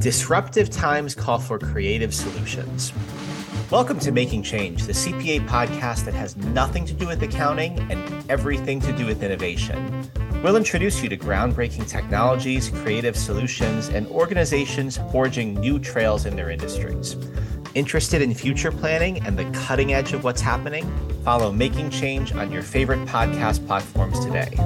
Disruptive times call for creative solutions. Welcome to Making Change, the CPA podcast that has nothing to do with accounting and everything to do with innovation. We'll introduce you to groundbreaking technologies, creative solutions, and organizations forging new trails in their industries. Interested in future planning and the cutting edge of what's happening? Follow Making Change on your favorite podcast platforms today.